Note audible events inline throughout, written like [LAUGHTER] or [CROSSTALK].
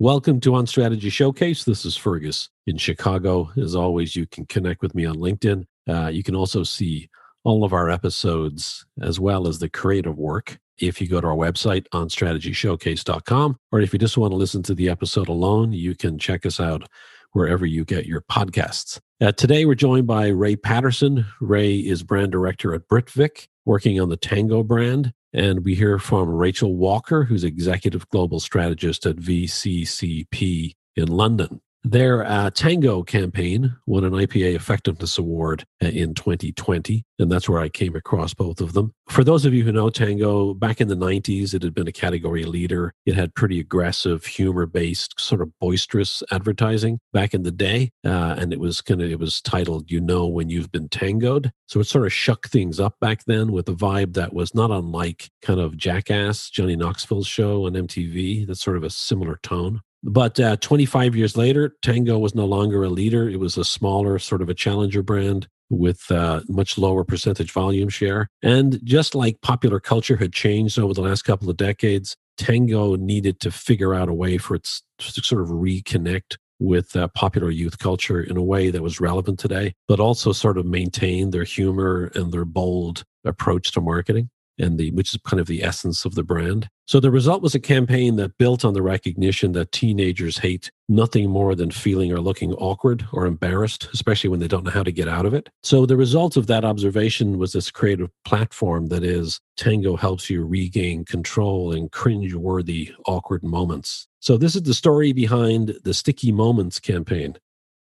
Welcome to On Strategy Showcase. This is Fergus in Chicago. As always, you can connect with me on LinkedIn. Uh, you can also see all of our episodes as well as the creative work if you go to our website on strategyshowcase.com or if you just want to listen to the episode alone you can check us out wherever you get your podcasts uh, today we're joined by ray patterson ray is brand director at britvic working on the tango brand and we hear from Rachel Walker, who's executive global strategist at VCCP in London. Their uh, Tango campaign won an IPA Effectiveness Award uh, in 2020, and that's where I came across both of them. For those of you who know Tango, back in the 90s, it had been a category leader. It had pretty aggressive, humor-based, sort of boisterous advertising back in the day, uh, and it was kind of it was titled "You Know When You've Been Tangoed." So it sort of shook things up back then with a vibe that was not unlike kind of Jackass, Johnny Knoxville's show on MTV. That's sort of a similar tone. But uh, 25 years later, Tango was no longer a leader. It was a smaller, sort of a challenger brand with uh, much lower percentage volume share. And just like popular culture had changed over the last couple of decades, Tango needed to figure out a way for it to sort of reconnect with uh, popular youth culture in a way that was relevant today, but also sort of maintain their humor and their bold approach to marketing and the which is kind of the essence of the brand. So the result was a campaign that built on the recognition that teenagers hate nothing more than feeling or looking awkward or embarrassed, especially when they don't know how to get out of it. So the result of that observation was this creative platform that is Tango helps you regain control in cringe-worthy awkward moments. So this is the story behind the Sticky Moments campaign.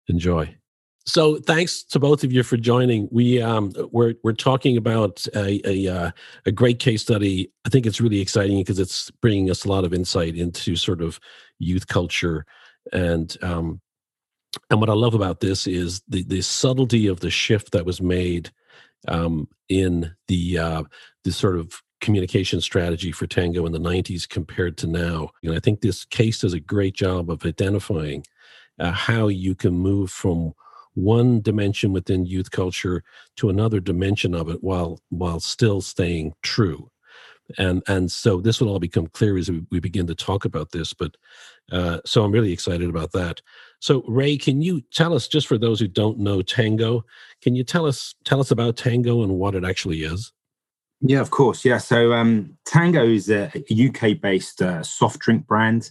Enjoy. So thanks to both of you for joining. We um, we're we're talking about a a, uh, a great case study. I think it's really exciting because it's bringing us a lot of insight into sort of youth culture and um, and what I love about this is the the subtlety of the shift that was made um, in the uh, the sort of communication strategy for Tango in the 90s compared to now. And I think this case does a great job of identifying uh, how you can move from one dimension within youth culture to another dimension of it while while still staying true. And and so this will all become clear as we, we begin to talk about this but uh, so i'm really excited about that. So ray can you tell us just for those who don't know tango can you tell us tell us about tango and what it actually is? Yeah of course. Yeah so um, tango is a, uk based uh, soft drink brand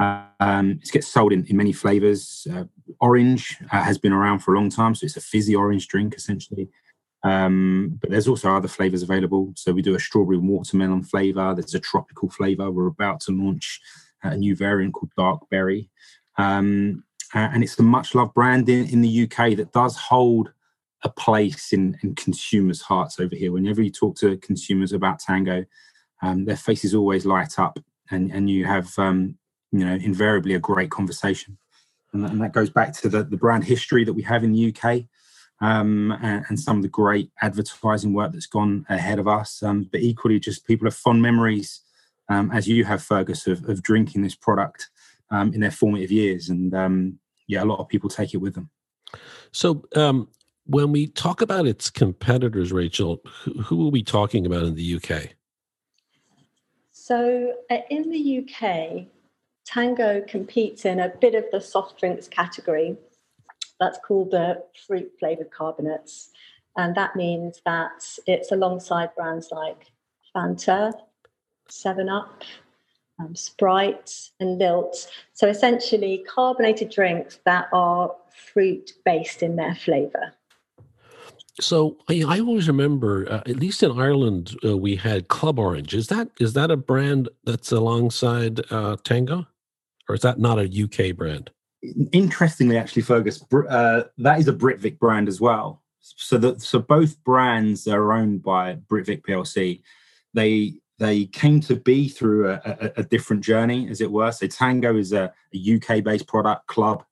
um, it gets sold in, in many flavors. Uh, orange uh, has been around for a long time, so it's a fizzy orange drink essentially. Um, but there's also other flavors available. So we do a strawberry watermelon flavor. There's a tropical flavor. We're about to launch a new variant called dark berry. Um, and it's a much loved brand in, in the UK that does hold a place in, in consumers' hearts over here. Whenever you talk to consumers about Tango, um, their faces always light up, and, and you have um, you know invariably a great conversation. And, and that goes back to the, the brand history that we have in the uk um, and, and, some of the great advertising work that's gone ahead of us. Um, but equally just people have fond memories um, as you have fergus of, of drinking this product um, in their formative years. And um, yeah a lot of people take it with them. So um, when we talk about its competitors rachel who, who are we talking about in the uk so uh, in the uk Tango competes in a bit of the soft drinks category. That's called the fruit flavored carbonates. And that means that it's alongside brands like Fanta, 7 Up, um, Sprite, and Lilt. So essentially, carbonated drinks that are fruit based in their flavor. So I, I always remember, uh, at least in Ireland, uh, we had Club Orange. Is that is that a brand that's alongside uh, Tango? Or is that not a UK brand? Interestingly, actually, Fergus, uh, that is a Britvic brand as well. So that so both brands are owned by Britvic PLC. They they came to be through a, a, a different journey, as it were. So Tango is a, a UK based product club,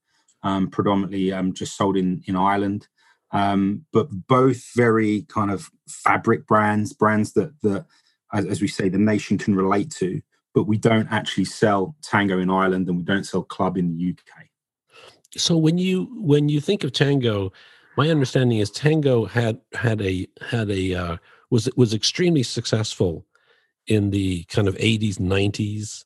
um, predominantly um, just sold in in Ireland. Um, but both very kind of fabric brands, brands that that as, as we say the nation can relate to but we don't actually sell tango in Ireland and we don't sell club in the UK. So when you when you think of tango, my understanding is tango had had a had a uh, was was extremely successful in the kind of 80s 90s.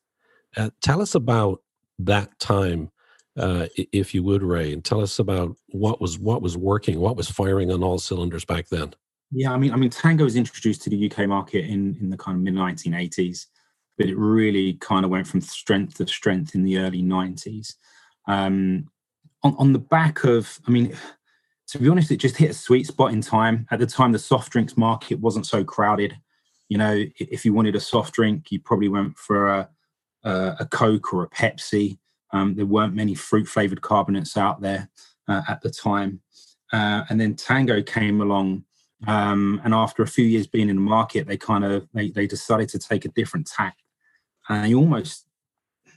Uh, tell us about that time, uh, if you would, Ray, and tell us about what was what was working, what was firing on all cylinders back then. Yeah, I mean, I mean, Tango was introduced to the UK market in in the kind of mid 1980s, but it really kind of went from strength to strength in the early 90s. Um, on, on the back of, I mean, to be honest, it just hit a sweet spot in time. At the time, the soft drinks market wasn't so crowded. You know, if you wanted a soft drink, you probably went for a, a, a Coke or a Pepsi. Um, there weren't many fruit flavored carbonates out there uh, at the time. Uh, and then Tango came along. Um, and after a few years being in the market, they kind of they, they decided to take a different tack. And they almost,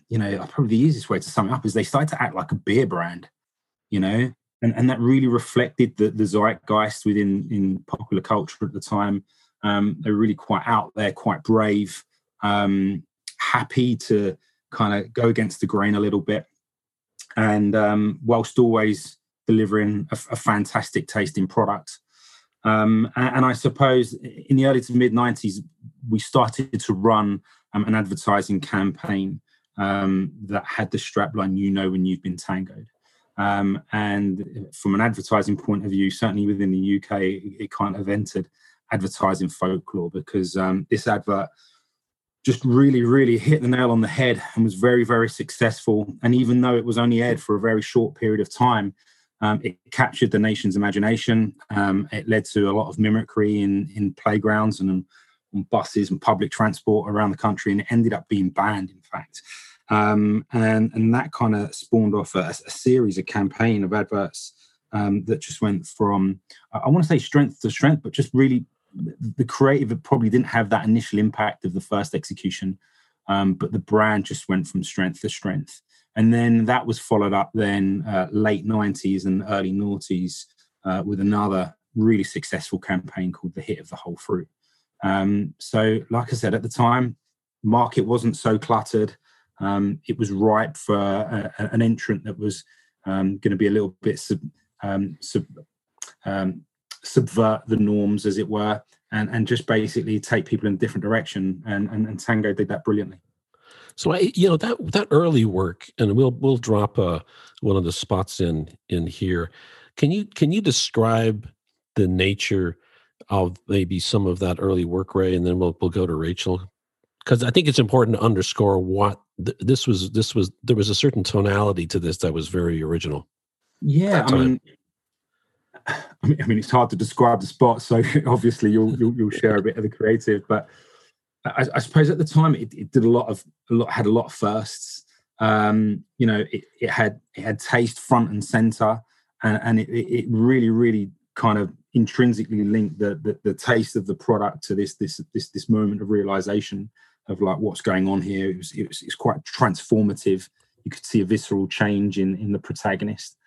you know, probably the easiest way to sum it up is they started to act like a beer brand, you know, and, and that really reflected the, the zeitgeist within in popular culture at the time. Um, they were really quite out there, quite brave, um, happy to kind of go against the grain a little bit, and um, whilst always delivering a, a fantastic tasting product. Um, and, and, I suppose in the early to mid 90s, we started to run um, an advertising campaign um, that had the strapline, you know, when you've been tangoed. Um, and from an advertising point of view, certainly within the UK, it, kind of entered advertising folklore because um, this advert just really, really hit the nail on the head and was very, very successful. And even though it was only aired for a very short period of time, um, it captured the nation's imagination. Um, it led to a lot of mimicry in, in playgrounds and on buses and public transport around the country, and it ended up being banned, in fact. Um, and, and that kind of spawned off a, a, series, a campaign of adverts um, that just went from, I want to say strength to strength, but just really the creative probably didn't have that initial impact of the first execution, um, but the brand just went from strength to strength. And then that was followed up then uh, late 90s and early noughties uh, with another really successful campaign called the hit of the whole fruit. Um, so, like I said, at the time, market wasn't so cluttered. Um, it was ripe for a, a, an entrant that was um, going to be a little bit sub, um, sub, um, subvert the norms, as it were, and, and just basically take people in a different direction. And, and, and Tango did that brilliantly. So I, you know, that that early work, and we'll we'll drop uh, one of the spots in in here. Can you can you describe the nature of maybe some of that early work, Ray, and then we'll we'll go to Rachel because I think it's important to underscore what th- this was. This was there was a certain tonality to this that was very original. Yeah, I mean, [SIGHS] I mean, I mean, it's hard to describe the spot, so [LAUGHS] obviously you'll you'll, you'll share a bit of the creative. But I, I suppose at the time it, it, did a lot of a lot had a lot of firsts. Um, you know, it, it had it had taste front and center, and, and it, it really really kind of intrinsically linked the, the, the taste of the product to this this this this moment of realization of like what's going on here. It was, it was, it was quite transformative. You could see a visceral change in in the protagonist.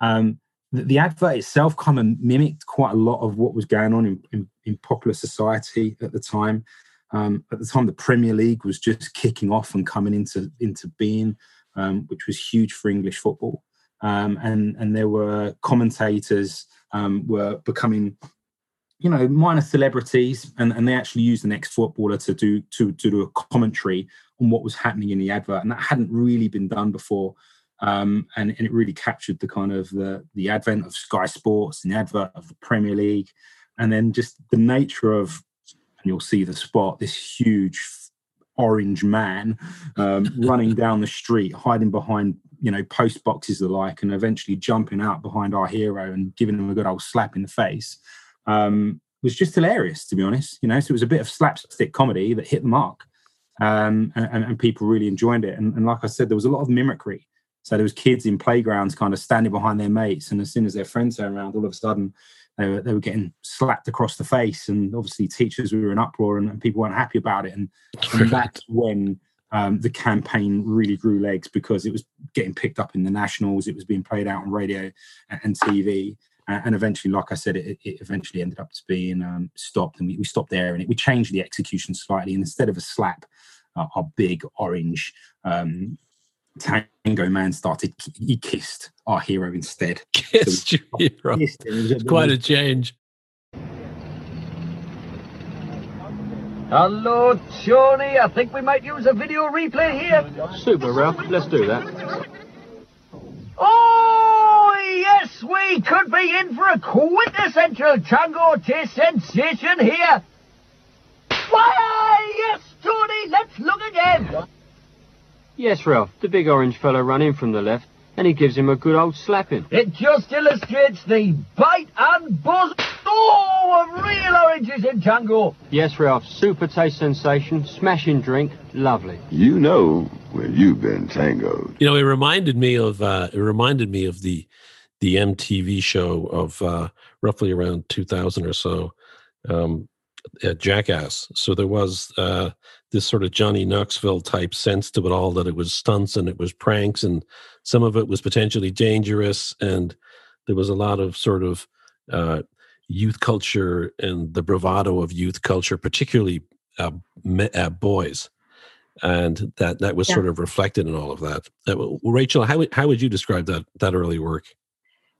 Um, the, the, advert itself kind of mimicked quite a lot of what was going on in, in, in popular society at the time. Um, at the time, the Premier League was just kicking off and coming into into being, um, which was huge for English football. Um, and and there were commentators um, were becoming you know minor celebrities and, and they actually used an ex-footballer to do to, to do a commentary on what was happening in the advert and that hadn't really been done before um, and, and, it really captured the kind of the, the advent of sky sports and the advert of the premier league and then just the nature of you'll see the spot this huge orange man um, [LAUGHS] running down the street hiding behind you know post boxes alike and eventually jumping out behind our hero and giving him a good old slap in the face um, was just hilarious, to be honest. You know, so it was a bit of slapstick comedy that hit the mark, um, and, and, people really enjoyed it. And, and, like I said, there was a lot of mimicry. So there was kids in playgrounds kind of standing behind their mates, and as soon as their friends turned around, all of a sudden they were, they were getting slapped across the face. And obviously, teachers were in uproar, and, and people weren't happy about it. And, and that's when um, the campaign really grew legs because it was getting picked up in the nationals. It was being played out on radio and, and TV and eventually, like I said, it, it eventually ended up to being um, stopped, and we, we, stopped there, and it, we changed the execution slightly. And instead of a slap, uh, our big orange um, Tango Man started. He kissed our hero instead. [LAUGHS] Kissed so your hero. [LAUGHS] Kissed Quite a change. Hello, Tony. I think we might use a video replay here. Super, Ralph. Let's do that. Oh, yes, we could be in for a quintessential Tango taste sensation here. Why, yes, Tony, let's look again. Yes, Ralph. The big orange fellow run in from the left, and he gives him a good old slapping. It just illustrates the bite and buzz oh, of real oranges in Tango. Yes, Ralph. Super taste sensation, smashing drink, lovely. You know where you've been tangoed. You know, it reminded me of uh, it reminded me of the the MTV show of uh, roughly around 2000 or so, um, at Jackass. So there was uh, this sort of Johnny Knoxville type sense to it all that it was stunts and it was pranks and some of it was potentially dangerous and there was a lot of sort of uh, youth culture and the bravado of youth culture, particularly uh, me, uh, boys. And that that was yeah. sort of reflected in all of that. Uh, Rachel, how would, how would you describe that that early work?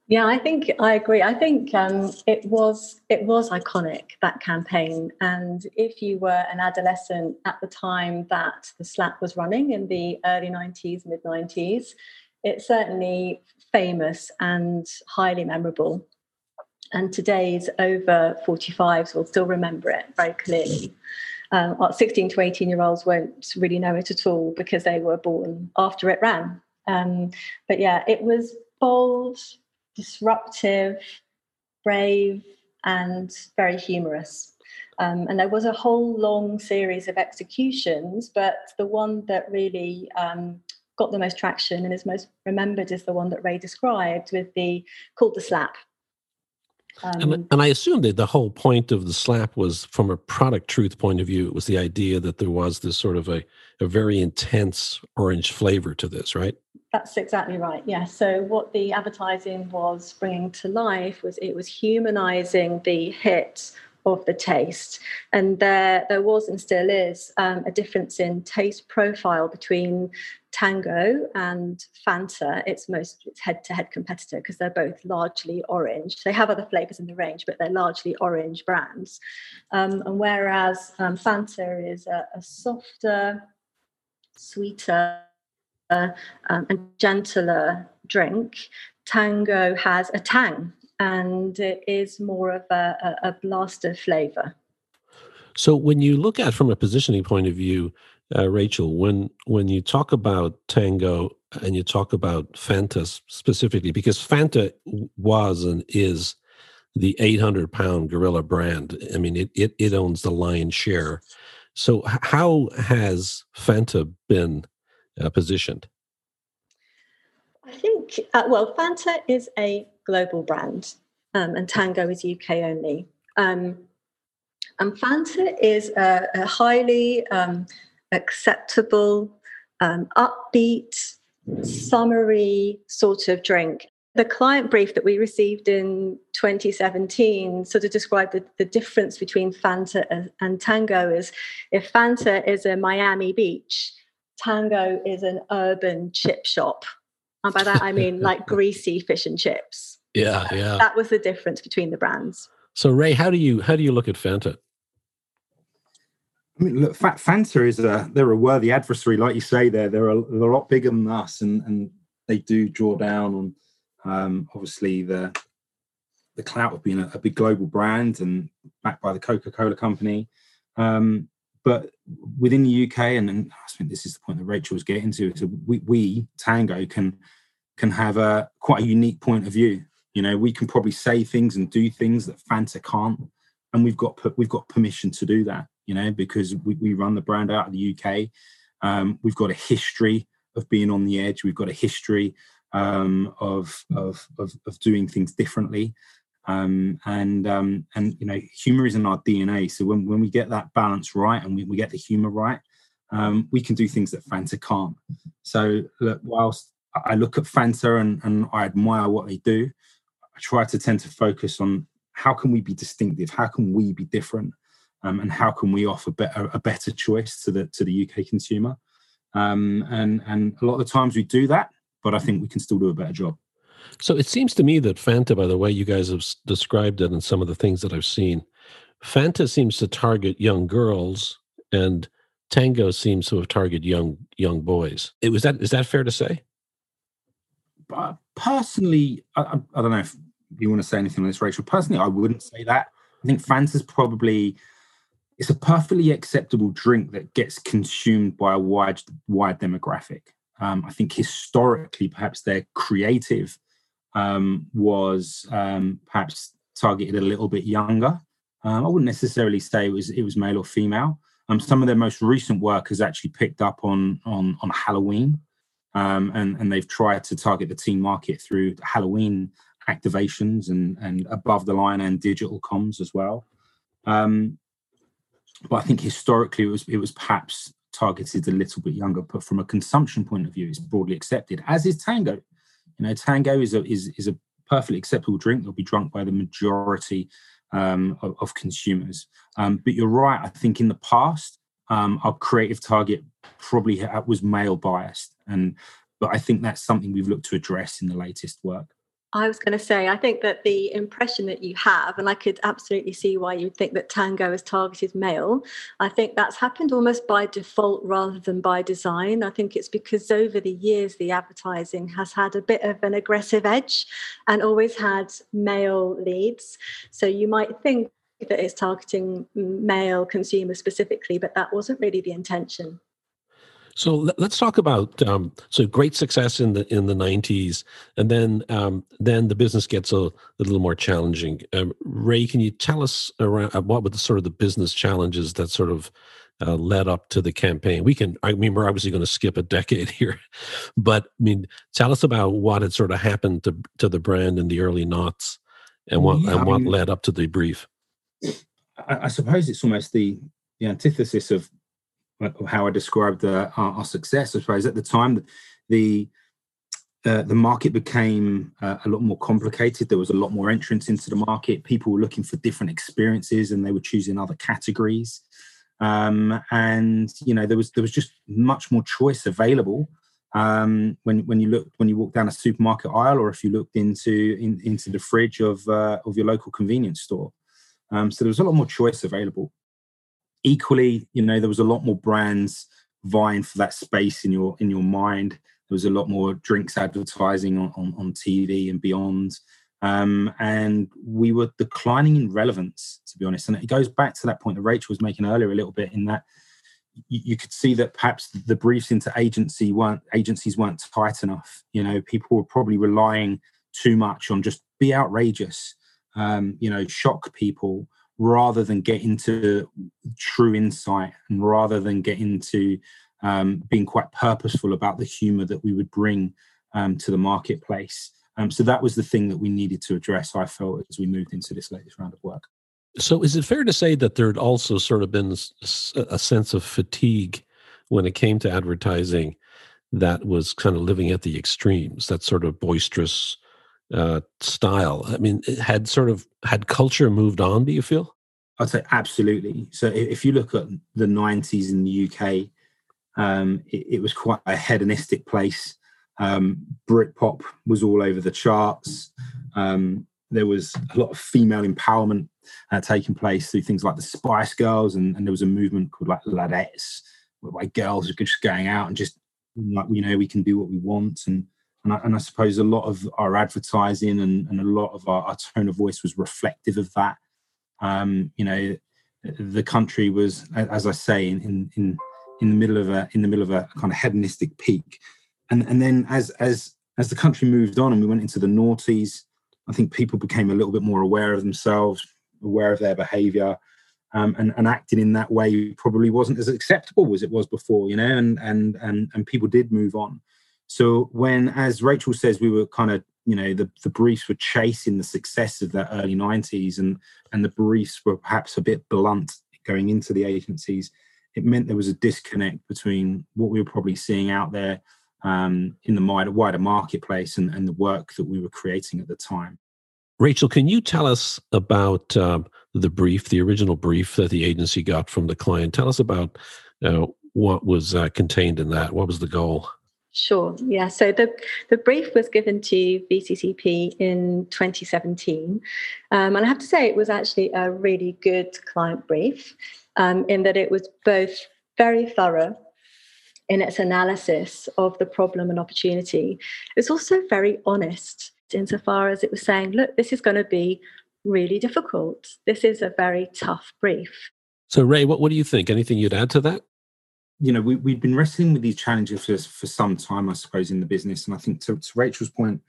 Yeah, I think I agree. I think um, it was it was iconic that campaign, and if you were an adolescent at the time that the slap was running in the early '90s, mid '90s, it's certainly famous and highly memorable. And today's over 45s will still remember it very clearly. Um, 16 to 18 year olds won't really know it at all because they were born after it ran. Um, but yeah, it was bold, disruptive, brave, and very humorous. Um, and there was a whole long series of executions, but the one that really um, got the most traction and is most remembered is the one that Ray described with the called the slap. Um, and, and I assume that the whole point of the slap was from a product truth point of view. It was the idea that there was this sort of a, a very intense orange flavor to this, right? That's exactly right. Yeah. So what the advertising was bringing to life was it was humanizing the hit of the taste. And there, there was and still is um, a difference in taste profile between Tango and Fanta, its most its head-to-head competitor, because they're both largely orange. They have other flavors in the range, but they're largely orange brands. Um, and whereas um, Fanta is a, a softer, sweeter, uh, um, and gentler drink, Tango has a tang and it is more of a, a, a blaster flavor. So when you look at from a positioning point of view, uh, Rachel, when when you talk about Tango and you talk about Fanta specifically, because Fanta was and is the 800 pound gorilla brand. I mean, it, it, it owns the lion's share. So how has Fanta been uh, positioned? I think, uh, well, Fanta is a global brand, um, and Tango is UK only. Um, and Fanta is a, a highly um, acceptable, um, upbeat, summery sort of drink. The client brief that we received in 2017 sort of described the, the difference between Fanta and, and Tango is if Fanta is a Miami beach, Tango is an urban chip shop. And by that I mean like [LAUGHS] greasy fish and chips. Yeah, yeah. That was the difference between the brands. So Ray, how do you how do you look at Fanta? I mean, look, Fanta is a they're a worthy adversary, like you say. There, they're a, they're a lot bigger than us, and and they do draw down on um, obviously the the clout of being a, a, big global brand and backed by the Coca Cola company. Um, but within the UK, and, and, I think this is the point that Rachel was getting to, so we, we Tango can can have a quite a unique point of view. You know, we can probably say things and do things that Fanta can't, and we've got we've got permission to do that. You know, because we, we run the brand out of the UK. Um, we've got a history of being on the edge. We've got a history um, of, of, of of doing things differently um, and um, and you know humor is in our DNA. So when, when we get that balance right and we, we get the humor right, um, we can do things that Fanta can't. So look, whilst I look at Fanta and, and I admire what they do, I try to tend to focus on how can we be distinctive, how can we be different, um, and how can we offer better, a better choice to the to the UK consumer. Um, and and a lot of the times we do that, but I think we can still do a better job. So it seems to me that Fanta, by the way you guys have described it and some of the things that I've seen, Fanta seems to target young girls and Tango seems to have targeted young young boys. It was that is that fair to say? But personally, I, I, I don't know if you want to say anything on this, Rachel. Personally, I wouldn't say that. I think Fanta's probably it's a perfectly acceptable drink that gets consumed by a wide wide demographic. Um, I think historically, perhaps their creative um, was um, perhaps targeted a little bit younger. Um, I wouldn't necessarily say it was it was male or female. Um, some of their most recent work has actually picked up on on on Halloween, um, and and they've tried to target the teen market through Halloween activations and and above the line and digital comms as well. Um, but I think historically it was it was perhaps targeted a little bit younger, but from a consumption point of view, it's broadly accepted. As is Tango. You know, Tango is a is is a perfectly acceptable drink that'll be drunk by the majority um, of, of, consumers. Um, but you're right. I think in the past, um, our creative target probably was male biased, and but I think that's something we've looked to address in the latest work. I was going to say, I think that the impression that you have, and I could absolutely see why you'd think that tango is targeted male, I think that's happened almost by default rather than by design. I think it's because over the years, the advertising has had a bit of an aggressive edge and always had male leads. So you might think that it's targeting male consumers specifically, but that wasn't really the intention. So let's talk about um, so great success in the in the nineties, and then um, then the business gets a, a little more challenging. Um, Ray, can you tell us around uh, what were the sort of the business challenges that sort of uh, led up to the campaign? We can. I mean, we're obviously going to skip a decade [LAUGHS] here, but I mean, tell us about what had sort of happened to to the brand in the early knots, and what yeah, and what mean, led up to the brief. I, I suppose it's almost the the antithesis of how I described uh, our, our, success. I suppose at the time, the uh, the market became uh, a lot more complicated. There was a lot more entrance into the market. People were looking for different experiences, and they were choosing other categories. Um, and you know, there was there was just much more choice available um, when when you looked when you walked down a supermarket aisle, or if you looked into in, into the fridge of uh, of your local convenience store. Um, so there was a lot more choice available equally, you know, there was a lot more brands vying for that space in your in your mind. There was a lot more drinks advertising on, on, on TV and beyond. Um, and we were declining in relevance, to be honest. And it goes back to that point that Rachel was making earlier a little bit in that you, you could see that perhaps the briefs into agency weren't agencies weren't tight enough. You know, people were probably relying too much on just be outrageous, um, you know, shock people, rather than get into true insight and rather than get into um, being quite purposeful about the humor that we would bring um, to the marketplace. Um, so that was the thing that we needed to address, I felt, as we moved into this latest round of work. So is it fair to say that there had also sort of been a sense of fatigue when it came to advertising that was kind of living at the extremes, that sort of boisterous, uh, style. I mean, had sort of had culture moved on? Do you feel? I'd say absolutely. So if you look at the '90s in the UK, um, it, it, was quite a hedonistic place. Um, Britpop was all over the charts. Um, there was a lot of female empowerment uh, taking place through things like the Spice Girls, and, and there was a movement called like Ladettes, where like, girls were just going out and just like you know we can do what we want and and I, and I, suppose a lot of our advertising and, and a lot of our, our, tone of voice was reflective of that. Um, you know, the country was, as I say, in, in in the middle of a in the middle of a kind of hedonistic peak, and and then as as as the country moved on and we went into the noughties, I think people became a little bit more aware of themselves, aware of their behaviour, um, and, and acting in that way probably wasn't as acceptable as it was before, you know, and and and and people did move on. So when, as Rachel says, we were kind of, you know, the, the briefs were chasing the success of that early 90s and, and the briefs were perhaps a bit blunt going into the agencies, it meant there was a disconnect between what we were probably seeing out there um, in the wider, wider marketplace and, and the work that we were creating at the time. Rachel, can you tell us about um, the brief, the original brief that the agency got from the client? Tell us about uh, what was uh, contained in that. What was the goal? Sure. Yeah. So the the brief was given to VCCP in 2017, um, and I have to say it was actually a really good client brief, um, in that it was both very thorough in its analysis of the problem and opportunity. It's also very honest insofar as it was saying, look, this is going to be really difficult. This is a very tough brief. So, Ray, what, what do you think? Anything you'd add to that? You know, we, we've been wrestling with these challenges for, for some time, I suppose, in the business. And I think to, to Rachel's point,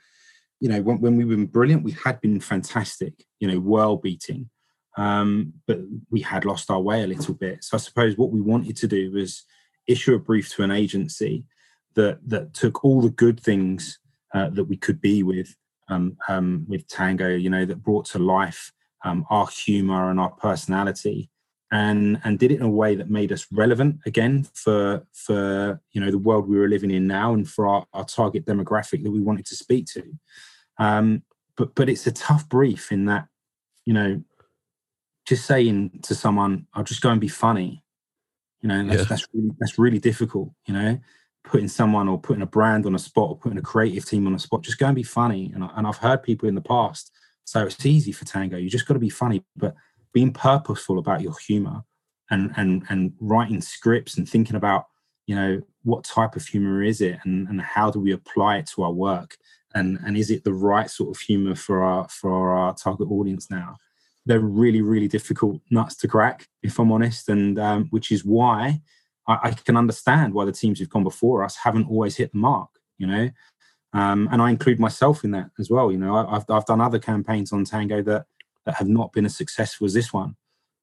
you know, when, when we were brilliant, we had been fantastic, you know, world beating. Um, but we had lost our way a little bit. So I suppose what we wanted to do was issue a brief to an agency that that took all the good things uh, that we could be with um, um, with Tango, you know, that brought to life um, our humor and our personality, and and did it in a way that made us relevant again for for you know the world we were living in now and for our, our target demographic that we wanted to speak to. Um but but it's a tough brief in that you know just saying to someone i'll just go and be funny you know that's, yeah. that's really that's really difficult you know? Putting someone or putting a brand on a spot or putting a creative team on a spot just go and be funny. And, and i've heard people in the past so it's easy for tango you just got to be funny. But being purposeful about your humor and and and writing scripts and thinking about you know what type of humor is it and and how do we apply it to our work? And and is it the right sort of humor for our for our target audience now? They're really really difficult nuts to crack if i'm honest and um, which is why I, I, can understand why the teams who've gone before us haven't always hit the mark you know? Um, and i include myself in that as well you know? I, I've, I've done other campaigns on tango that that have not been as successful as this one.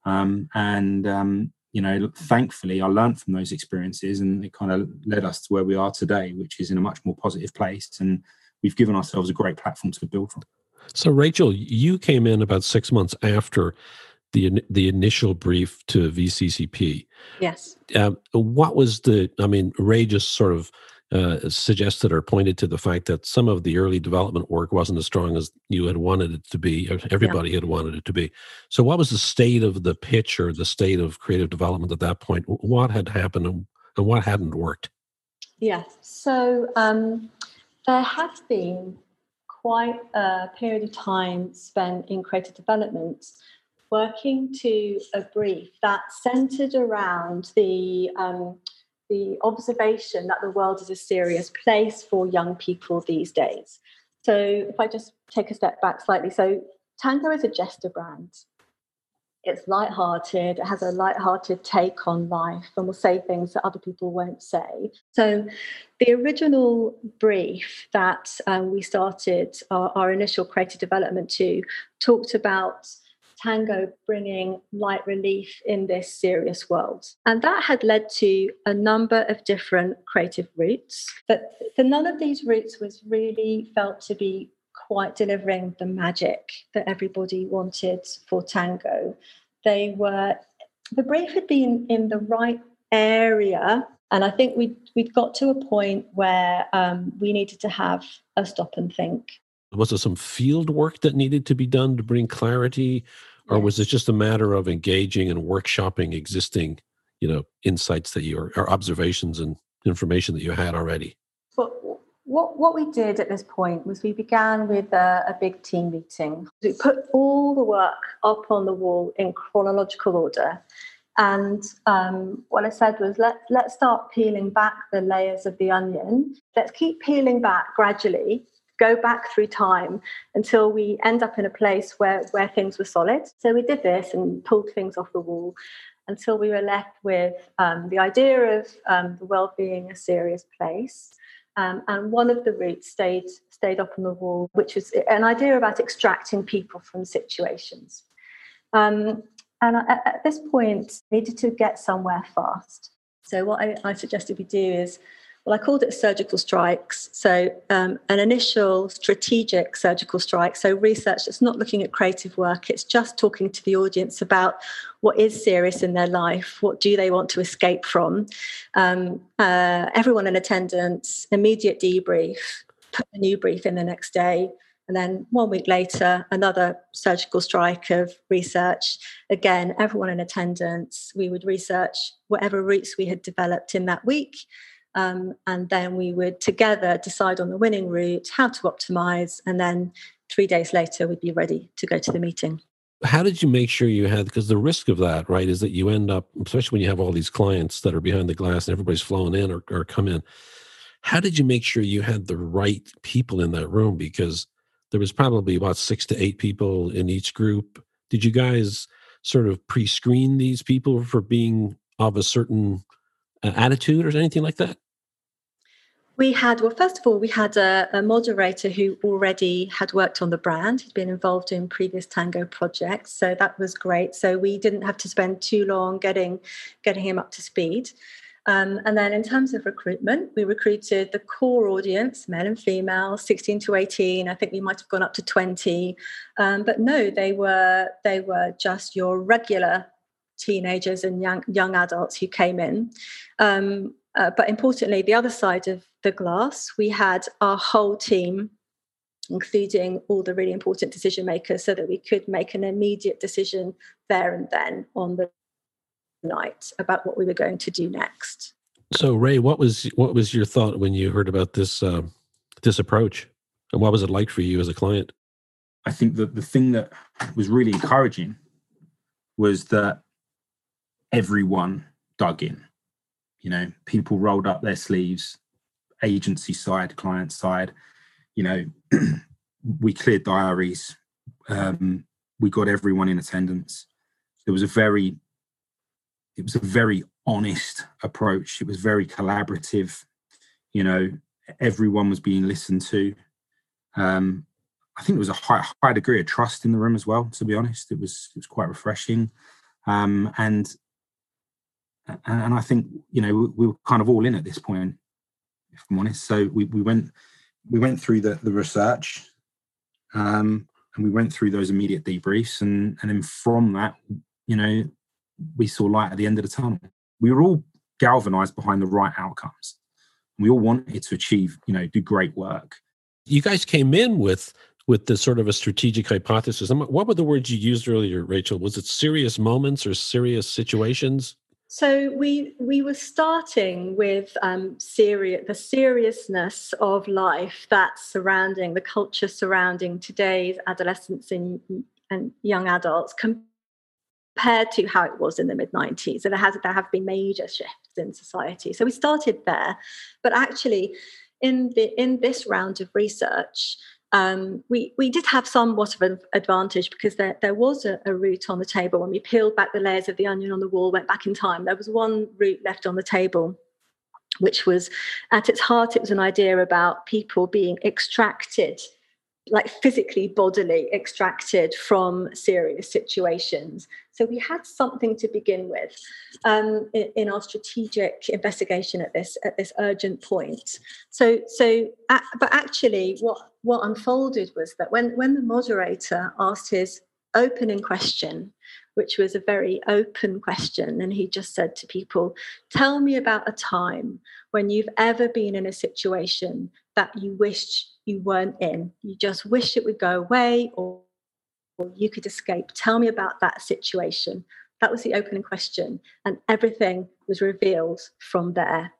Um, and um, you know, thankfully, I learned from those experiences, and it kind of led us to where we are today, which is in a much more positive place. And we've given ourselves a great platform to build from. So, Rachel, you came in about six months after the the initial brief to VCCP. Yes. Um, what was the? I mean, Ray just sort of uh, suggested or pointed to the fact that some of the early development work wasn't as strong as you had wanted it to be, or everybody yeah. had wanted it to be. So, what was the state of the pitch or the state of creative development at that point? What had happened and, and what hadn't worked? Yeah, So, um, there has been quite a period of time spent in creative development working to a brief that centered around the um, the observation that the world is a serious place for young people these days. So, if I just take a step back slightly, so Tango is a jester brand. It's light-hearted. It has a light-hearted take on life, and will say things that other people won't say. So, the original brief that um, we started our, our initial creative development to talked about tango bringing light relief in this serious world. And that had led to a number of different creative routes. But the, none of these routes was really felt to be quite delivering the magic that everybody wanted for tango. They were, the brief had been in the right area. And I think we'd, we'd got to a point where um, we needed to have a stop and think. Was there some field work that needed to be done to bring clarity or was it just a matter of engaging and workshopping existing you know insights that you or, or observations and information that you had already? But what, what we did at this point was we began with a, a big team meeting. We put all the work up on the wall in chronological order. And um, what I said was, let, let's start peeling back the layers of the onion. Let's keep peeling back gradually go back through time until we end up in a place where, where things were solid. So we did this and pulled things off the wall until we were left with um, the idea of um, the world being a serious place. Um, and one of the routes stayed stayed up on the wall, which was an idea about extracting people from situations. Um, and at, at, this point, needed to get somewhere fast. So what I, I suggested we do is well, I called it surgical strikes. So, um, an initial strategic surgical strike. So, research that's not looking at creative work, it's just talking to the audience about what is serious in their life, what do they want to escape from. Um, uh, everyone in attendance, immediate debrief, put a new brief in the next day. And then one week later, another surgical strike of research. Again, everyone in attendance, we would research whatever routes we had developed in that week Um, and then we would together decide on the winning route, how to optimize, and then three days later, we'd be ready to go to the meeting. How did you make sure you had, because the risk of that, right, is that you end up, especially when you have all these clients that are behind the glass and everybody's flowing in or, or come in. How did you make sure you had the right people in that room? Because there was probably about six to eight people in each group. Did you guys sort of pre screen these people for being of a certain uh, attitude or anything like that? We had, well, first of all, we had a, a, moderator who already had worked on the brand, he'd been involved in previous Tango projects. So that was great. So we didn't have to spend too long getting, getting him up to speed. Um, and then in terms of recruitment, we recruited the core audience, men and female, 16 to 18. I think we might have gone up to 20. Um, but no, they were they were just your regular teenagers and young young adults who came in. Um, uh, but importantly, the other side of the glass, we had our whole team, including all the really important decision makers, so that we could make an immediate decision there and then on the night about what we were going to do next. So, Ray, what was what was your thought when you heard about this uh, this approach, and what was it like for you as a client? I think that the thing that was really encouraging was that everyone dug in. You know, people rolled up their sleeves, agency side, client side. You know, [CLEARS THROAT] we cleared diaries. Um, we got everyone in attendance. There was a very it was a very honest approach. It was very collaborative. You know, everyone was being listened to. Um, I think there was a high, high degree of trust in the room as well. To be honest, it was it was quite refreshing, um, and and I think you know we were kind of all in at this point, if I'm honest. So we, we went we went through the the research, um, and we went through those immediate debriefs, and and then from that, you know, we saw light at the end of the tunnel. We were all galvanized behind the right outcomes. We all wanted to achieve, you know, do great work. You guys came in with with the sort of a strategic hypothesis. What were the words you used earlier, Rachel? Was it serious moments or serious situations? So we we were starting with um, serious the seriousness of life that's surrounding the culture surrounding today's adolescents and, and young adults, compared to how it was in the mid 90s. And there, has, there have been major shifts in society. So we started there. But actually, in, the, in this round of research, um, we, we did have somewhat of an advantage because there, there was a, a, route on the table. When we peeled back the layers of the onion on the wall, went back in time, there was one route left on the table, which was at its heart, it was an idea about people being extracted like physically bodily extracted from serious situations so we had something to begin with um, in, in, our strategic investigation at this at this urgent point so so uh, but actually what what unfolded was that when when the moderator asked his opening question which was a very open question and he just said to people tell me about a time when you've ever been in a situation that you wished you weren't in. You just wish it would go away or, you could escape. Tell me about that situation. That was the opening question. And everything was revealed from there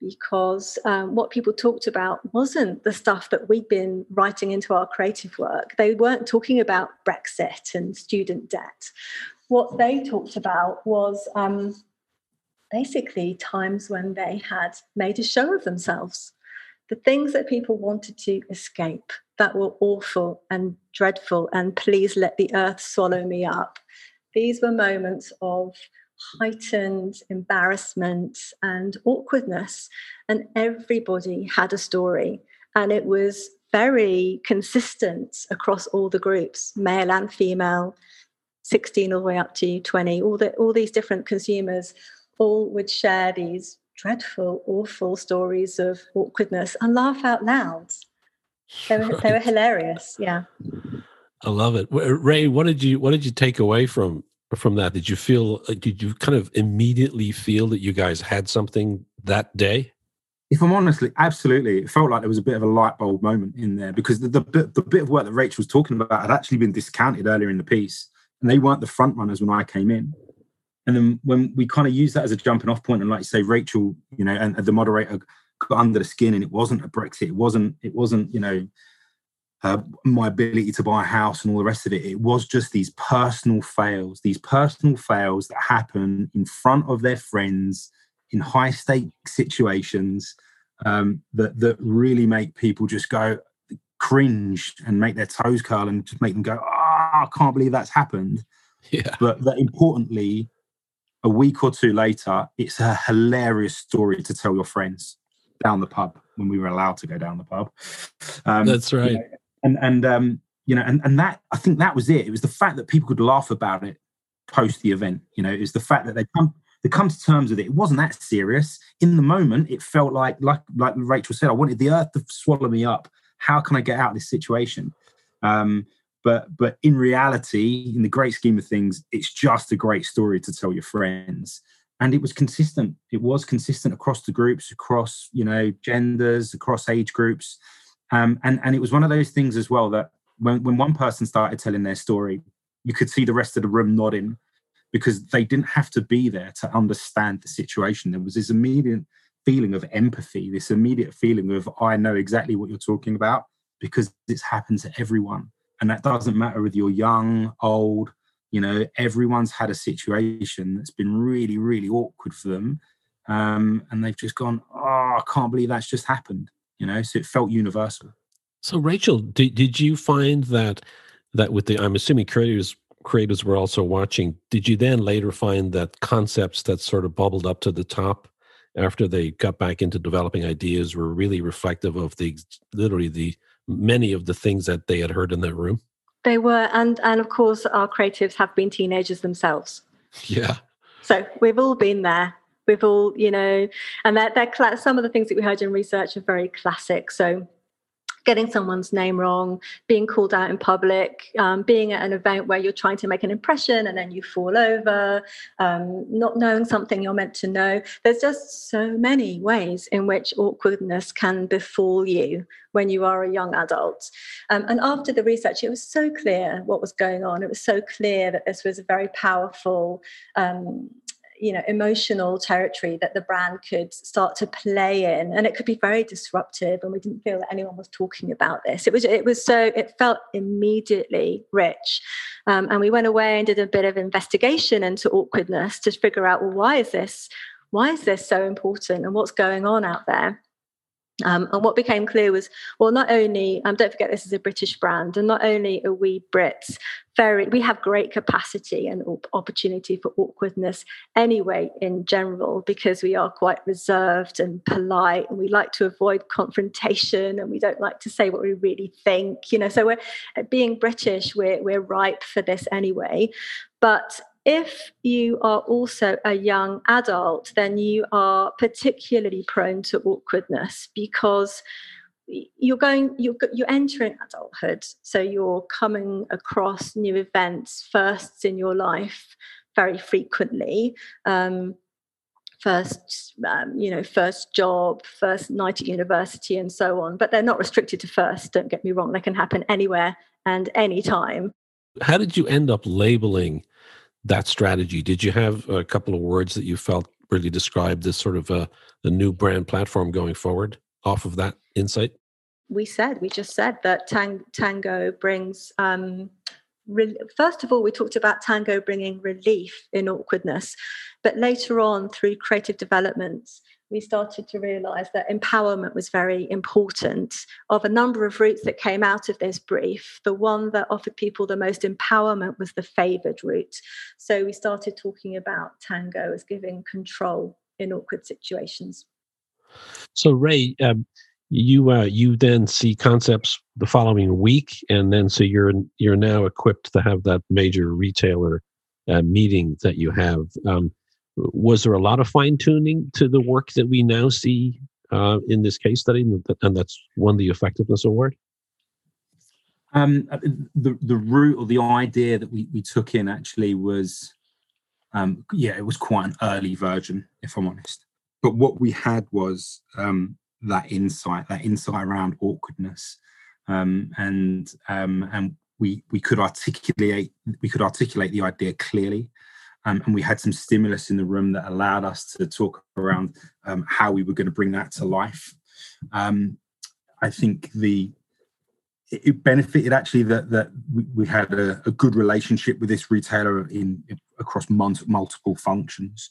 because um, what people talked about wasn't the stuff that we'd been writing into our creative work. They weren't talking about Brexit and student debt. What they talked about was um, basically times when they had made a show of themselves the things that people wanted to escape that were awful and dreadful and please let the earth swallow me up these were moments of heightened embarrassment and awkwardness and everybody had a story and it was very consistent across all the groups male and female 16 all the way up to 20 all the all these different consumers all would share these dreadful, awful stories of awkwardness and laugh out loud. They were, right. they were hilarious. Yeah. I love it. Ray, what did you what did you take away from from that? Did you feel uh, did you kind of immediately feel that you guys had something that day? If I'm honestly, absolutely, it felt like there was a bit of a light bulb moment in there because the, the, the bit of work that Rachel was talking about had actually been discounted earlier in the piece, and they weren't the front runners when I came in. and then when we kind of used that as a jumping off point, and like you say, Rachel, you know, and, and the moderator got under the skin, and it wasn't a Brexit, it wasn't, it wasn't, you know, uh, my ability to buy a house and all the rest of it. It was just these personal fails, these personal fails that happen in front of their friends in high stake situations um, that that really make people just go cringe and make their toes curl and just make them go, "Ah, oh, I can't believe that's happened." Yeah. But that importantly, a week or two later, it's a hilarious story to tell your friends down the pub when we were allowed to go down the pub. Um, That's right. You know, and and um, you know, and and that I think that was it. It was the fact that people could laugh about it post the event. You know, it was the fact that they come they come to terms with it. It wasn't that serious. In the moment, it felt like like like Rachel said, I wanted the earth to swallow me up. How can I get out of this situation? Um, but but in reality, in the great scheme of things, it's just a great story to tell your friends. And it was consistent. It was consistent across the groups, across you know genders, across age groups. Um, and and it was one of those things as well that when when one person started telling their story, you could see the rest of the room nodding because they didn't have to be there to understand the situation. There was this immediate feeling of empathy, this immediate feeling of I know exactly what you're talking about because it's happened to everyone, and that doesn't matter whether you're young, old. You know, everyone's had a situation that's been really, really awkward for them, um, and they've just gone, "Oh, I can't believe that's just happened." you know so it felt universal so rachel did, did you find that that with the i'm assuming creators creators were also watching did you then later find that concepts that sort of bubbled up to the top after they got back into developing ideas were really reflective of the literally the many of the things that they had heard in that room they were and and of course our creatives have been teenagers themselves. Yeah. So we've all been there. We've all you know and that they're some of the things that we heard in research are very classic. So getting someone's name wrong, being called out in public, um, being at an event where you're trying to make an impression and then you fall over, um, not knowing something you're meant to know. There's just so many ways in which awkwardness can befall you when you are a young adult. Um, and after the research, it was so clear what was going on. It was so clear that this was a very powerful um, you know emotional territory that the brand could start to play in. And it could be very disruptive and we didn't feel that anyone was talking about this. It was it was so it felt immediately rich. Um, and we went away and did a bit of investigation into awkwardness to figure out well why is this why is this so important and what's going on out there um, and what became clear was, well, not only, um, don't forget this is a British brand, and not only are we Brits very, we have great capacity and opportunity for awkwardness anyway in general, because we are quite reserved and polite, and we like to avoid confrontation, and we don't like to say what we really think, you know. So we're being British, we're we're ripe for this anyway. But if you are also a young adult, then you are particularly prone to awkwardness because you're going you're, you're entering adulthood. So you're coming across new events firsts in your life very frequently. Um, first um, you know first job first night at university and so on but they're not restricted to first don't get me wrong they can happen anywhere and anytime. How did you end up labeling that strategy? Did you have a couple of words that you felt really described this sort of a, a new brand platform going forward off of that insight? We said, we just said that tang- Tango brings, um, re- first of all, we talked about Tango bringing relief in awkwardness, but later on through creative developments, we started to realize that empowerment was very important. Of a number of routes that came out of this brief, the one that offered people the most empowerment was the favored route. So we started talking about tango as giving control in awkward situations. So, Ray, um, you uh, you then see concepts the following week, and then so you're you're now equipped to have that major retailer uh, meeting that you have. Um, was there a lot of fine tuning to the work that we now see uh, in this case study, and that's won the effectiveness award? Um, uh, the the route or the idea that we, we took in actually was, um, yeah, it was quite an early version, if I'm honest. But what we had was um, that insight, that insight around awkwardness, um, and um, and we we could articulate we could articulate the idea clearly Um, and we had some stimulus in the room that allowed us to talk around um, how we were going to bring that to life. Um, I think the it benefited actually that that we, we had a, a, good relationship with this retailer in, in across multiple functions.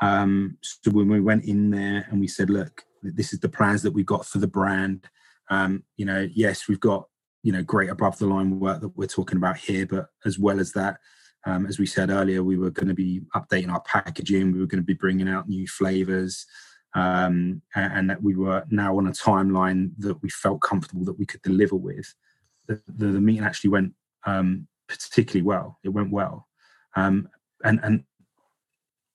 Um, so when we went in there and we said, look, this is the plans that we've got for the brand. Um, you know, yes, we've got you know great above the line work that we're talking about here, but as well as that, um, as we said earlier, we were going to be updating our packaging. We were going to be bringing out new flavors. Um, and, and, that we were now on a timeline that we felt comfortable that we could deliver with. The, the, the meeting actually went um, particularly well. It went well, um, and and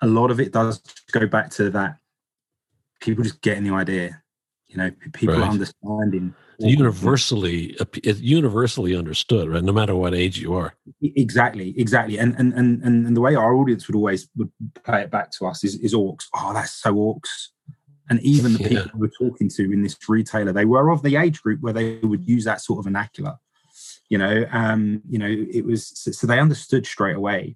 a lot of it does go back to that people just getting the idea. You know, people right. understanding universally it's universally understood right no matter what age you are. Exactly exactly and and and and the way our audience would always would play it back to us is, is awks. Oh that's so awks. And [LAUGHS] even the people we're talking to in this retailer they were of the age group where they would use that sort of vernacular you know um you know it was so, so they understood straight away.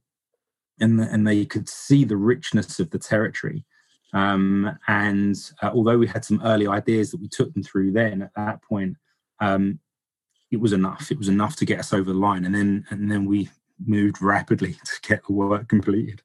And and they could see the richness of the territory um, and uh, although we had some early ideas that we took them through then at that point, um, it was enough. It was enough to get us over the line. And then and then we moved rapidly [LAUGHS] to get the work completed.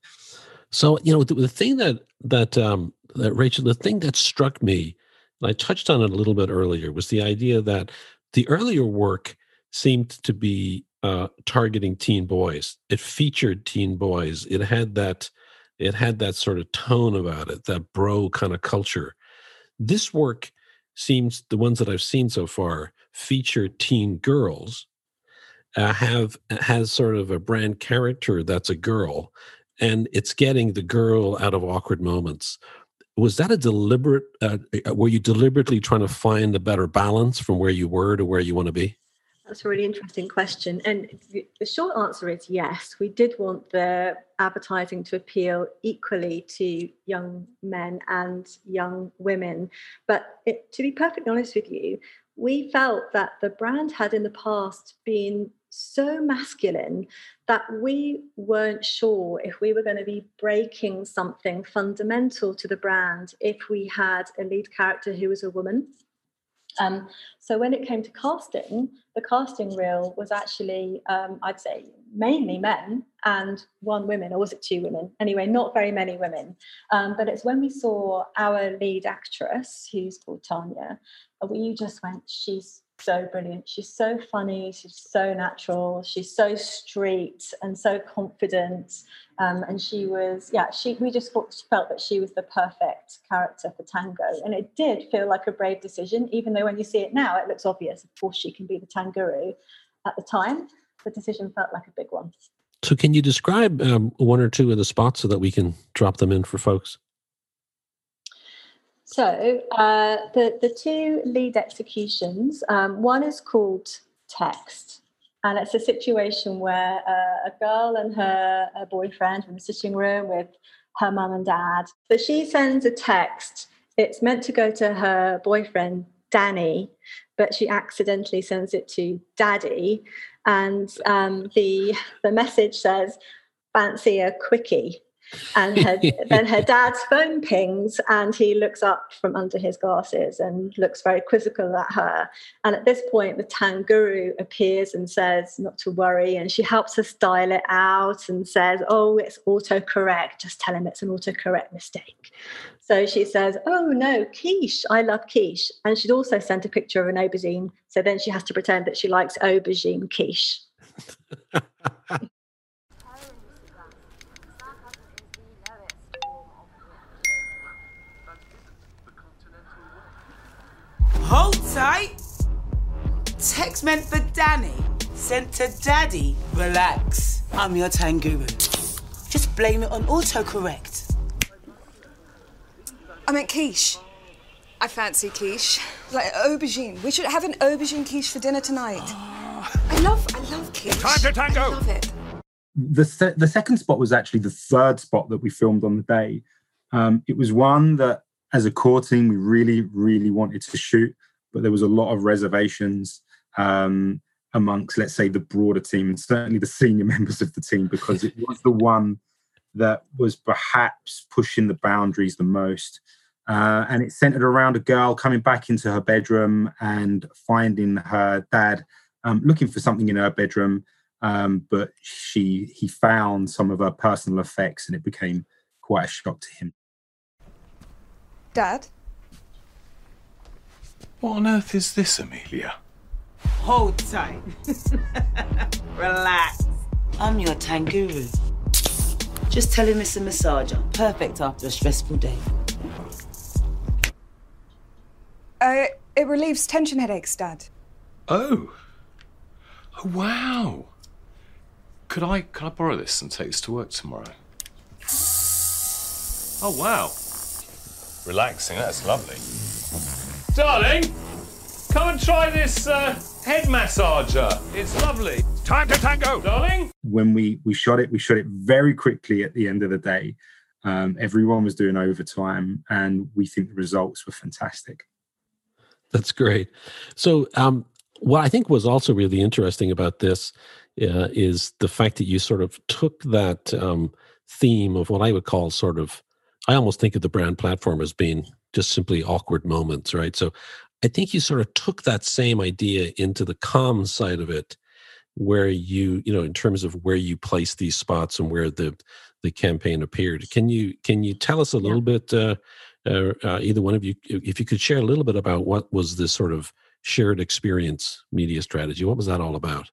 So you know the, the thing that that um, that Rachel, the thing that struck me, and I touched on it a little bit earlier, was the idea that the earlier work seemed to be uh, targeting teen boys. It featured teen boys. It had that it had that sort of tone about it, that bro kind of culture. This work seems the ones that I've seen so far feature teen girls, uh, have has sort of a brand character that's a girl, and it's getting the girl out of awkward moments. Was that a deliberate? Uh, uh were you deliberately trying to find a better balance from where you were to where you want to be? That's a really interesting question. And the short answer is yes. We did want the advertising to appeal equally to young men and young women. But it, to be perfectly honest with you, we felt that the brand had in the past been so masculine that we weren't sure if we were going to be breaking something fundamental to the brand if we had a lead character who was a woman. Um, so when it came to casting, the casting reel was actually, um, I'd say, mainly men and one woman, or was it two women? Anyway, not very many women. Um, but it's when we saw our lead actress, who's called Tanya, we just went, she's so brilliant. She's so funny. She's so natural. She's so street and so confident. Um, and she was, yeah, she. We just thought, felt that she was the perfect character for Tango, and it did feel like a brave decision. Even though when you see it now, it looks obvious. Of course, she can be the Tanguru. At the time, the decision felt like a big one. So, can you describe um, one or two of the spots so that we can drop them in for folks? So uh, the the two lead executions. Um, one is called Text, and it's a situation where uh, a girl and her, her boyfriend are in the sitting room with her mum and dad. So she sends a text. It's meant to go to her boyfriend Danny, but she accidentally sends it to Daddy, and um, the the message says, "Fancy a quickie." And her, [LAUGHS] then her dad's phone pings and he looks up from under his glasses and looks very quizzical at her. And at this point the tanguru appears and says not to worry and she helps her style it out and says oh it's autocorrect. Just tell him it's an autocorrect mistake. So she says oh no quiche. I love quiche. And she'd also sent a picture of an aubergine. So then she has to pretend that she likes aubergine quiche [LAUGHS] Hold tight. Text meant for Danny. Sent to Daddy. Relax. I'm your Tanguru. Just blame it on autocorrect. I meant quiche. I fancy quiche. Like aubergine. We should have an aubergine quiche for dinner tonight. Oh. I love, I love quiche. Time to tango. I love it. The, se- the second spot was actually the third spot that we filmed on the day. Um, it was one that as a core team, we really, really wanted to shoot, but there was a lot of reservations um, amongst, let's say, the broader team and certainly the senior [LAUGHS] members of the team because it was the one that was perhaps pushing the boundaries the most. Uh, and it centered around a girl coming back into her bedroom and finding her dad um, looking for something in her bedroom. Um, but she he found some of her personal effects, and it became quite a shock to him. Dad? What on earth is this, Amelia? Hold tight. [LAUGHS] Relax. I'm your Tanguru. Just tell him it's a massager. Perfect after a stressful day. Uh, it relieves tension headaches, Dad. Oh. Oh wow. Could I could I borrow this and take this to work tomorrow? Oh wow. Relaxing, that's lovely. Darling, come and try this uh, head massager. It's lovely. Time to tango. Darling? When we we shot it, we shot it very quickly at the end of the day. Um, everyone was doing overtime, and we think the results were fantastic. That's great. So, um, what I think was also really interesting about this uh, is the fact that you sort of took that um, theme of what I would call sort of, I almost think of the brand platform as being just simply awkward moments, right? So, I think you sort of took that same idea into the comms side of it, where you, you know, in terms of where you place these spots and where the the campaign appeared. Can you can you tell us a little yeah. bit? Uh, uh, uh, either one of you, if you could share a little bit about what was this sort of shared experience media strategy, what was that all about?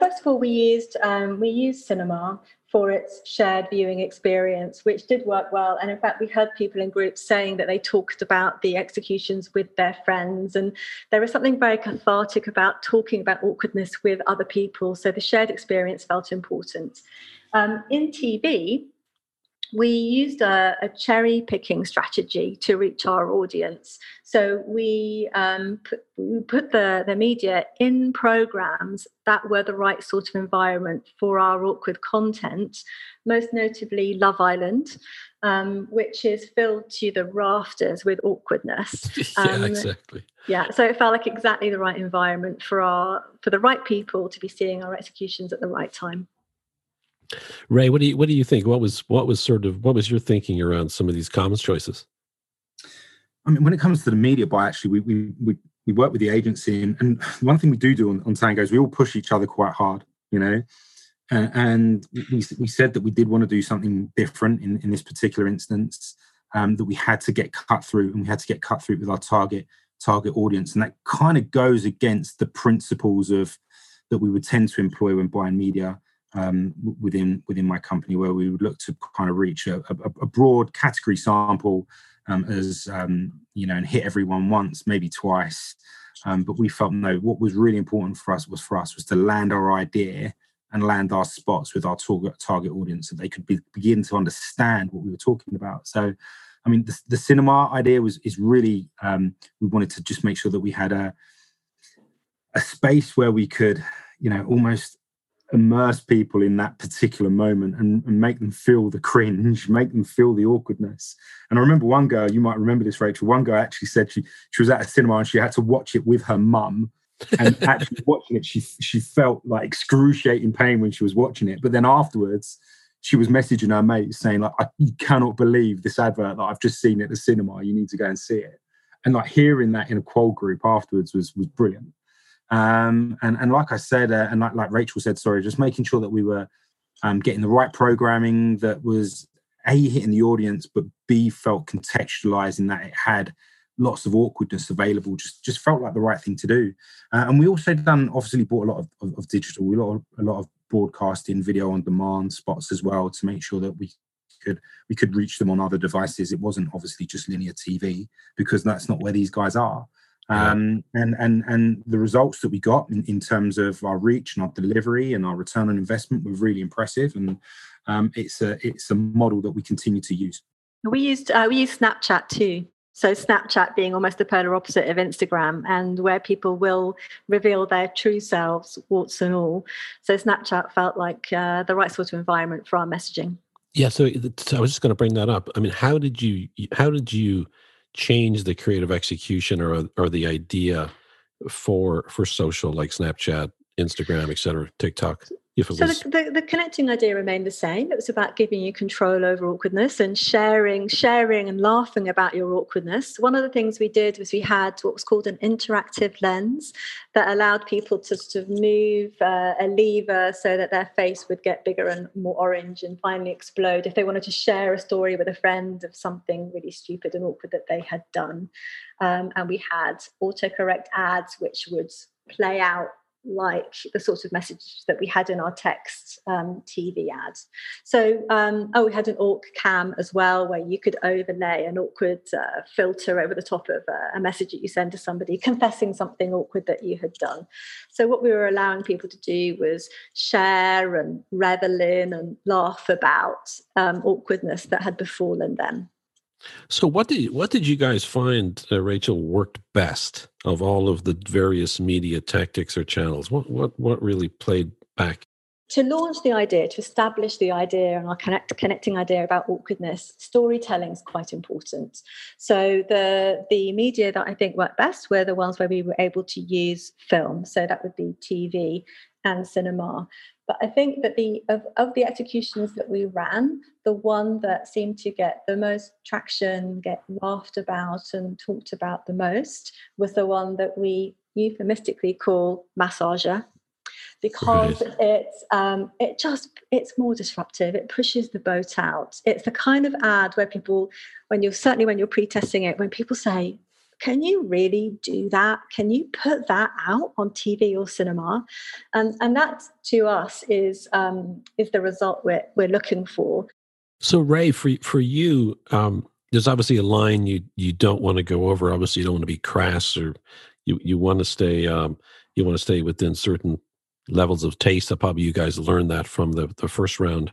First of all, we used um, we used cinema for its shared viewing experience, which did work well. And in fact, we heard people in groups saying that they talked about the executions with their friends. And there was something very cathartic about talking about awkwardness with other people. So the shared experience felt important. Um, in TV, we used a, a, cherry picking strategy to reach our audience. So we, um, put, we put the, the media in programs that were the right sort of environment for our awkward content, most notably Love Island, um, which is filled to the rafters with awkwardness. [LAUGHS] yeah, um, exactly. Yeah, so it felt like exactly the right environment for our for the right people to be seeing our executions at the right time. Ray, what do you what do you think? What was what was sort of what was your thinking around some of these comms choices? I mean, when it comes to the media buy, actually, we we we, we work with the agency, and, and one thing we do do on, on Tango is we all push each other quite hard, you know. Uh, and we we said that we did want to do something different in in this particular instance. Um, that we had to get cut through, and we had to get cut through with our target target audience, and that kind of goes against the principles of that we would tend to employ when buying media um, within within my company where we would look to kind of reach a, a, a broad category sample um, as um, you know and hit everyone once maybe twice. Um, but we felt no what was really important for us was for us was to land our idea and land our spots with our target target audience so they could be, begin to understand what we were talking about. So i mean the, the cinema idea was is really um, we wanted to just make sure that we had a a space where we could you know almost immerse people in that particular moment and, and, make them feel the cringe, [LAUGHS] make them feel the awkwardness. And I remember one girl, you might remember this, Rachel. One girl actually said she she was at a cinema and she had to watch it with her mum. and [LAUGHS] actually watching it, she she felt like excruciating pain when she was watching it. But then afterwards, she was messaging her mates saying like, "I you cannot believe this advert that I've just seen at the cinema. You need to go and see it." And like hearing that in a qual group afterwards was was brilliant. Um, and, and like I said, uh, and like, like Rachel said, sorry, just making sure that we were um, getting the right programming that was A, hitting the audience, but B, felt contextualized in that it had lots of awkwardness available, just just felt like the right thing to do. Uh, and we also done, obviously, bought a lot of, of, of digital, we lot a lot of broadcasting, video on demand spots as well to make sure that we could we could reach them on other devices. It wasn't obviously just linear TV because that's not where these guys are. Um, and and and the results that we got in, in, terms of our reach and our delivery and our return on investment were really impressive, and um, it's a it's a model that we continue to use. We used uh, we used Snapchat too. So Snapchat being almost the polar opposite of Instagram, and where people will reveal their true selves, warts and all. So Snapchat felt like uh, the right sort of environment for our messaging. Yeah. So I was just going to bring that up. I mean, how did you how did you change the creative execution or or the idea for for social like Snapchat, Instagram, etc., TikTok? If it so was the, the, the connecting idea remained the same. It was about giving you control over awkwardness and sharing, sharing and laughing about your awkwardness. One of the things we did was we had what was called an interactive lens that allowed people to sort of move uh, a lever so that their face would get bigger and more orange and finally explode if they wanted to share a story with a friend of something really stupid and awkward that they had done. Um, and we had autocorrect ads which would play out like the sort of message that we had in our text um, TV ads. So, um, oh, we had an awk cam as well, where you could overlay an awkward uh, filter over the top of a, a message that you send to somebody [LAUGHS] confessing something awkward that you had done. So, what we were allowing people to do was share and revel in and laugh about um, awkwardness that had befallen them. So what did what did you guys find, uh, Rachel, worked best of all of the various media tactics or channels? What what what really played back? To launch the idea, to establish the idea and our connect, connecting idea about awkwardness, storytelling is quite important. So the the media that I think worked best were the ones where we were able to use film. So that would be TV and cinema. But I think that the of, of the executions that we ran, the one that seemed to get the most traction, get laughed about and talked about the most was the one that we euphemistically call massager because right. it's um, it just it's more disruptive it pushes the boat out it's the kind of ad where people when you're certainly when you're pre-testing it when people say can you really do that? Can you put that out on TV or cinema? And and that to us is um, is the result we're we're looking for. So Ray, for for you, um, there's obviously a line you you don't want to go over. Obviously, you don't want to be crass, or you you want to stay um, you want to stay within certain levels of taste. That probably you guys learned that from the the first round.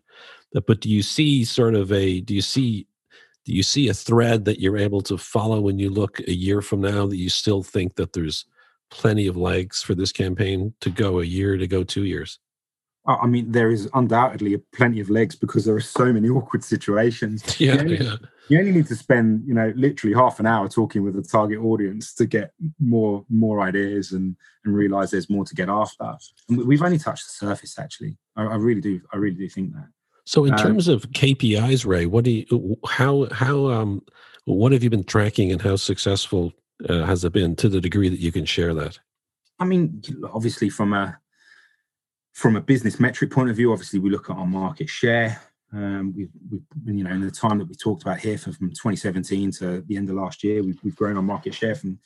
But do you see sort of a do you see do you see a thread that you're able to follow when you look a year from now that you still think that there's plenty of legs for this campaign to go a year to go two years? I mean there is undoubtedly plenty of legs because there are so many [LAUGHS] awkward situations. [LAUGHS] Yeah you only, yeah. you only need to spend you know literally half an hour talking with the target audience to get more more ideas and and realize there's more to get after. And we've only touched the surface actually. I, I really do i really do think that so, in um, terms of KPIs, Ray, what do you, how, how, um, what have you been tracking, and how successful uh, has it been to the degree that you can share that? I mean, obviously, from a from a business metric point of view, obviously we look at our market share. Um, we've, we've, you know, in the time that we talked about here, from, from 2017 to the end of last year, we've, we've grown our market share from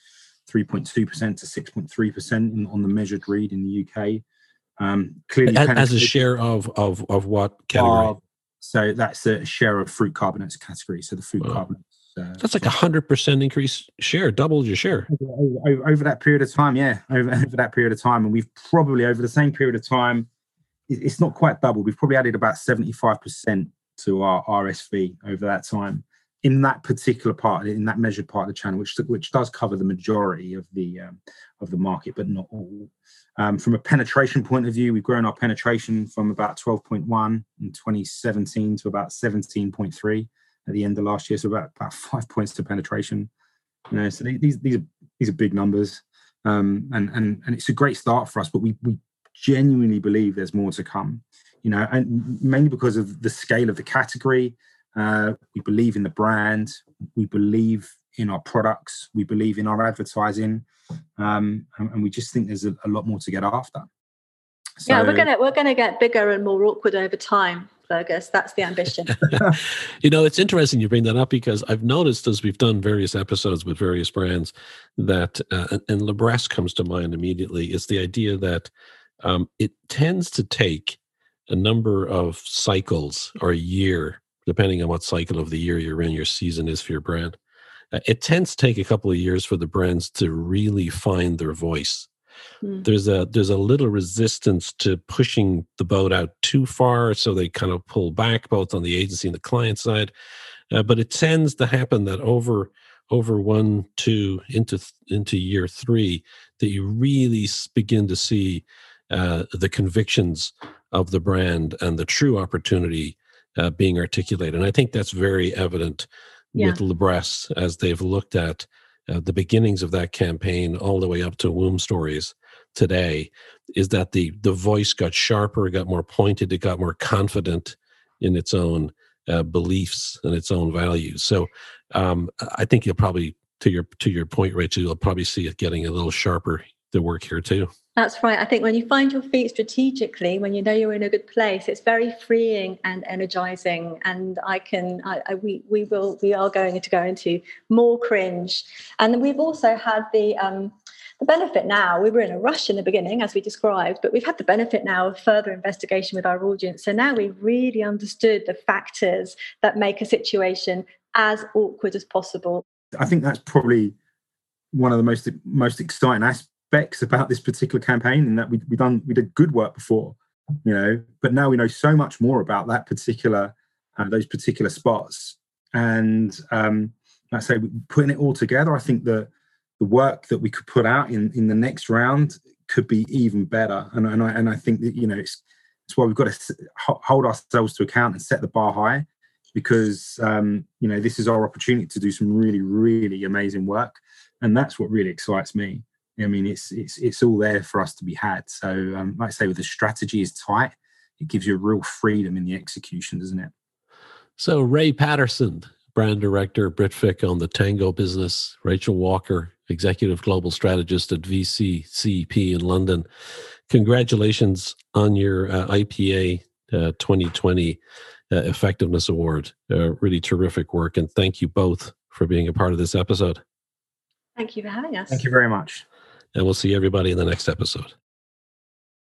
3.2% to 6.3% on the measured read in the UK. Um, clearly, as, as, a share of of of what category? So that's a share of fruit carbonates category. So the fruit wow. carbonates. Uh, that's like a hundred percent increase share, doubled your share over, over, over, that period of time. Yeah, over, [LAUGHS] over that period of time, and we've probably over the same period of time, it's not quite doubled. We've probably added about seventy five percent to our RSV over that time in that particular part, in that measured part of the channel, which which does cover the majority of the um, of the market, but not all. Um, from a penetration point of view, we've grown our penetration from about 12.1 in 2017 to about 17.3 at the end of last year, so about about [LAUGHS] five points to penetration. You know, so these these are these are big numbers, um, and and and it's a great start for us. But we we genuinely believe there's more to come. You know, and mainly because of the scale of the category, uh, we believe in the brand. We believe in our products. We believe in our advertising, um, and, and, we just think there's a, a lot more to get after. So, yeah, we're gonna we're gonna get bigger and more awkward over time. Fergus. That's the ambition. [LAUGHS] [LAUGHS] you know, it's interesting you bring that up because I've noticed as we've done various episodes with various brands that, uh, and Libresse comes to mind immediately, is the idea that um, it tends to take a number of cycles or a year depending on what cycle of the year you're in, your season is for your brand. Uh, it tends to take a couple of years for the brands to really find their voice. Mm. There's a there's a little resistance to pushing the boat out too far, so they kind of pull back both on the agency and the client side. Uh, but it tends to happen that over over one, two, into into year three, that you really begin to see uh, the convictions of the brand and the true opportunity uh, being articulated. And I think that's very evident yeah. with Libresse as they've looked at uh, the beginnings of that campaign all the way up to womb stories. today is that the the voice got sharper, it got more pointed, it got more confident in its own uh, beliefs and its own values. So um, I think you'll probably to your to your point, Rachel, you'll probably see it getting a little sharper the work here too. That's right. I think when you find your feet strategically, when you know you're in a good place, it's very freeing and energizing. And I can, I, I, we, we will, we are going to go into more cringe. And we've also had the, um, the benefit now, we were in a rush in the beginning, as we described, but we've had the benefit now of further investigation with our audience. So now we've really understood the factors that make a situation as awkward as possible. I think that's probably one of the most most exciting aspects specs about this particular campaign and that we we done we did good work before, you know, but now we know so much more about that particular uh, those particular spots. And um, like I say, putting it all together, I think that the work that we could put out in in the next round could be even better. And and I and I think that you know it's it's why we've got to hold ourselves to account and set the bar high because um, you know this is our opportunity to do some really really amazing work and that's what really excites me I mean, it's it's it's all there for us to be had. So, um, like I say, with the strategy is tight, it gives you a real freedom in the execution, doesn't it? So, Ray Patterson, brand director, Britvic on the Tango business, Rachel Walker, executive global strategist at VCCP in London. Congratulations on your uh, IPA uh, 2020 uh, Effectiveness Award. Uh, really terrific work, and thank you both for being a part of this episode. Thank you for having us. Thank you very much and we'll see everybody in the next episode.